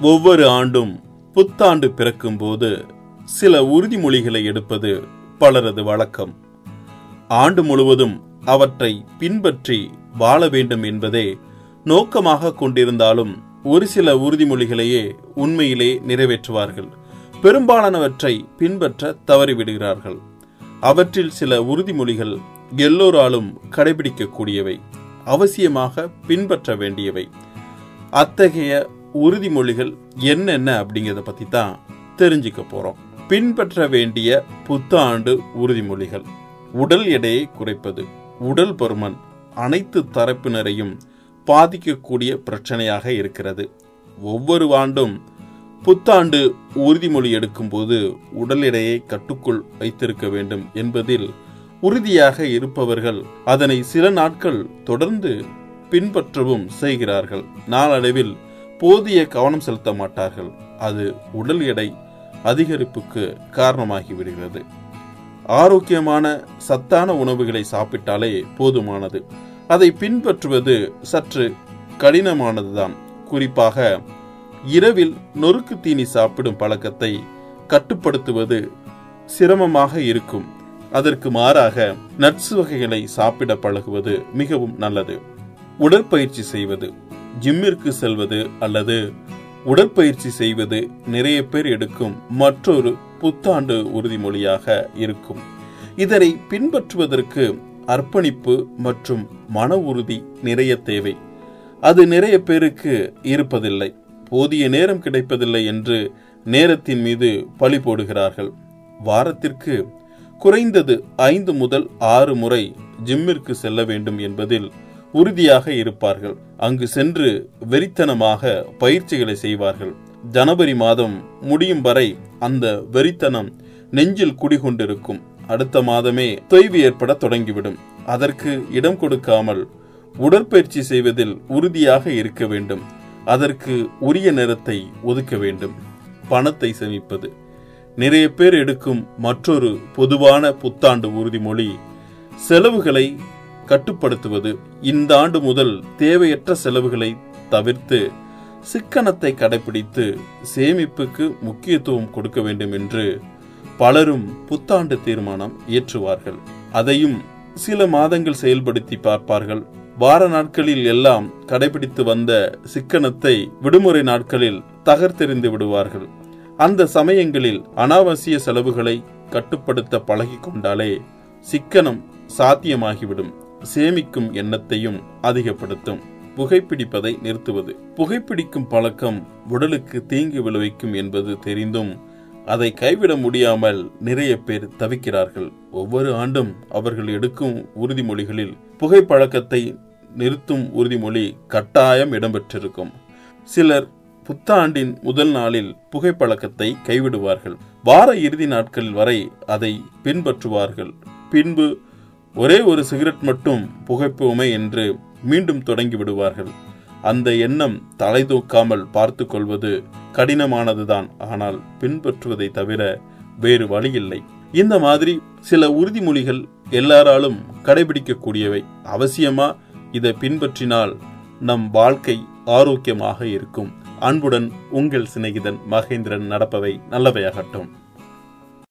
ஒவ்வொரு ஆண்டும் புத்தாண்டு பிறக்கும் போது சில உறுதிமொழிகளை எடுப்பது பலரது வழக்கம். ஆண்டு முழுவதும் அவற்றை பின்பற்றி வாழ வேண்டும் என்பதே நோக்கமாக கொண்டிருந்தாலும் ஒரு சில உறுதிமொழிகளையே உண்மையிலே நிறைவேற்றுவார்கள். பெரும்பாலானவற்றை பின்பற்ற தவறிவிடுகிறார்கள். அவற்றில் சில உறுதிமொழிகள் எல்லோராலும் கடைபிடிக்கக்கூடியவை. அவசியமாக பின்பற்ற வேண்டியவை. அத்தகைய உறுதிமொழிகள் என்னென்ன அப்படிங்கிறத பத்தி தான் தெரிஞ்சுக்க போறோம். பின்பற்ற வேண்டிய புத்தாண்டு உறுதிமொழிகள். உடல் எடையை குறைப்பது உடல் பருமன் அனைத்து தரப்பினரையும் பாதிக்கக்கூடிய பிரச்சனையாக இருக்கிறது. ஒவ்வொரு ஆண்டும் புத்தாண்டு உறுதிமொழி எடுக்கும்போது உடல் எடையை கட்டுக்குள் வைத்திருக்க வேண்டும் என்பதில் உறுதியாக இருப்பவர்கள் அதனை சில நாட்கள் தொடர்ந்து பின்பற்றவும் செய்கிறார்கள். நாளடைவில் போதிய கவனம் செலுத்த மாட்டார்கள். அது உடல் எடை அதிகரிப்புக்கு காரணமாகி விடுகிறது ஆரோக்கியமான சத்தான உணவுகளை சாப்பிட்டாலே போதுமானது. அதை பின்பற்றுவது சற்று கடினமானதுதான். குறிப்பாக இரவில் நொறுக்கு தீனி சாப்பிடும் பழக்கத்தை கட்டுப்படுத்துவது சிரமமாக இருக்கும். அதற்கு மாறாக நட்ஸ் வகைகளை சாப்பிட பழகுவது மிகவும் நல்லது. உடற்பயிற்சி செய்வது. ஜிம்மிற்கு செல்வது அல்லது உடற்பயிற்சி செய்வது நிறைய பேர் எடுக்கும் மற்றொரு புத்தாண்டு உறுதிமொழியாக இருக்கும். இதனை பின்பற்றுவதற்கு அர்ப்பணிப்பு மற்றும் மன உறுதி நிறைய தேவை. அது நிறைய பேருக்கு இருப்பதில்லை. போதிய நேரம் கிடைப்பதில்லை என்று நேரத்தின் மீது பழி போடுகிறார்கள். வாரத்திற்கு குறைந்தது ஐந்து முதல் ஆறு முறை ஜிம்மிற்கு செல்ல வேண்டும் என்பதில் உறுதியாக இருப்பார்கள். அங்கு சென்று வெறித்தனமாக பயிற்சிகளை செய்வார்கள். ஜனவரி மாதம் முடியும் வரை அந்த வெறித்தனம் நெஞ்சில் குடிகொண்டிருக்கும். அடுத்த மாதமே தொய்வு ஏற்பட தொடங்கிவிடும். அதற்கு இடம் கொடுக்காமல் உடற்பயிற்சி செய்வதில் உறுதியாக இருக்க வேண்டும். அதற்கு உரிய நேரத்தை ஒதுக்க வேண்டும். பணத்தை சேமிப்பது. நிறைய பேர் எடுக்கும் மற்றொரு பொதுவான புத்தாண்டு உறுதிமொழி செலவுகளை கட்டுப்படுத்துவது இந்த ஆண்டு முதல் தேவையற்ற செலவுகளை தவிர்த்து சிக்கனத்தை கடைபிடித்து சேமிப்புக்கு முக்கியத்துவம் கொடுக்க வேண்டும் என்று பலரும் புத்தாண்டு தீர்மானம் ஏற்றுவார்கள். அதையும் சில மாதங்கள் செயல்படுத்தி பார்ப்பார்கள். வார நாட்களில் எல்லாம் கடைபிடித்து வந்த சிக்கனத்தை விடுமுறை நாட்களில் தகர்த்தெறிந்து விடுவார்கள். அந்த சமயங்களில் அனாவசிய செலவுகளை கட்டுப்படுத்த பழகி கொண்டாலே சிக்கனம் சாத்தியமாகிவிடும். சேமிக்கும் எண்ணத்தையும் அதிகப்படுத்தும். புகைப்பிடிப்பதை நிறுத்துவது. புகைப்பிடிக்கும் பழக்கம் உடலுக்கு தீங்கு விளைவிக்கும் என்பது தெரிந்தும் அதை கைவிட முடியாமல் நிறைய பேர் தவிக்கிறார்கள். ஒவ்வொரு ஆண்டும் அவர்கள் எடுக்கும் உறுதிமொழிகளில் புகைப்பழக்கத்தை நிறுத்தும் உறுதிமொழி கட்டாயம் இடம்பெற்றிருக்கும். சிலர் புத்தாண்டின் முதல் நாளில் புகைப்பழக்கத்தை கைவிடுவார்கள். வார இறுதி நாட்களில் வரை அதை பின்பற்றுவார்கள். பின்பு ஒரே ஒரு சிகரெட் மட்டும் புகைப்போமே என்று மீண்டும் தொடங்கி விடுவார்கள். அந்த எண்ணம் தலை தூக்காமல் பார்த்து கொள்வது கடினமானதுதான். ஆனால் பின்பற்றுவதை தவிர வேறு வழி இல்லை இந்த மாதிரி சில உறுதிமொழிகள் எல்லாராலும் கடைபிடிக்கக்கூடியவை. அவசியமா? இதை பின்பற்றினால் நம் வாழ்க்கை ஆரோக்கியமாக இருக்கும். அன்புடன் உங்கள் சிநேகிதன் மகேந்திரன் நடப்பவை நல்லவையாகட்டும்.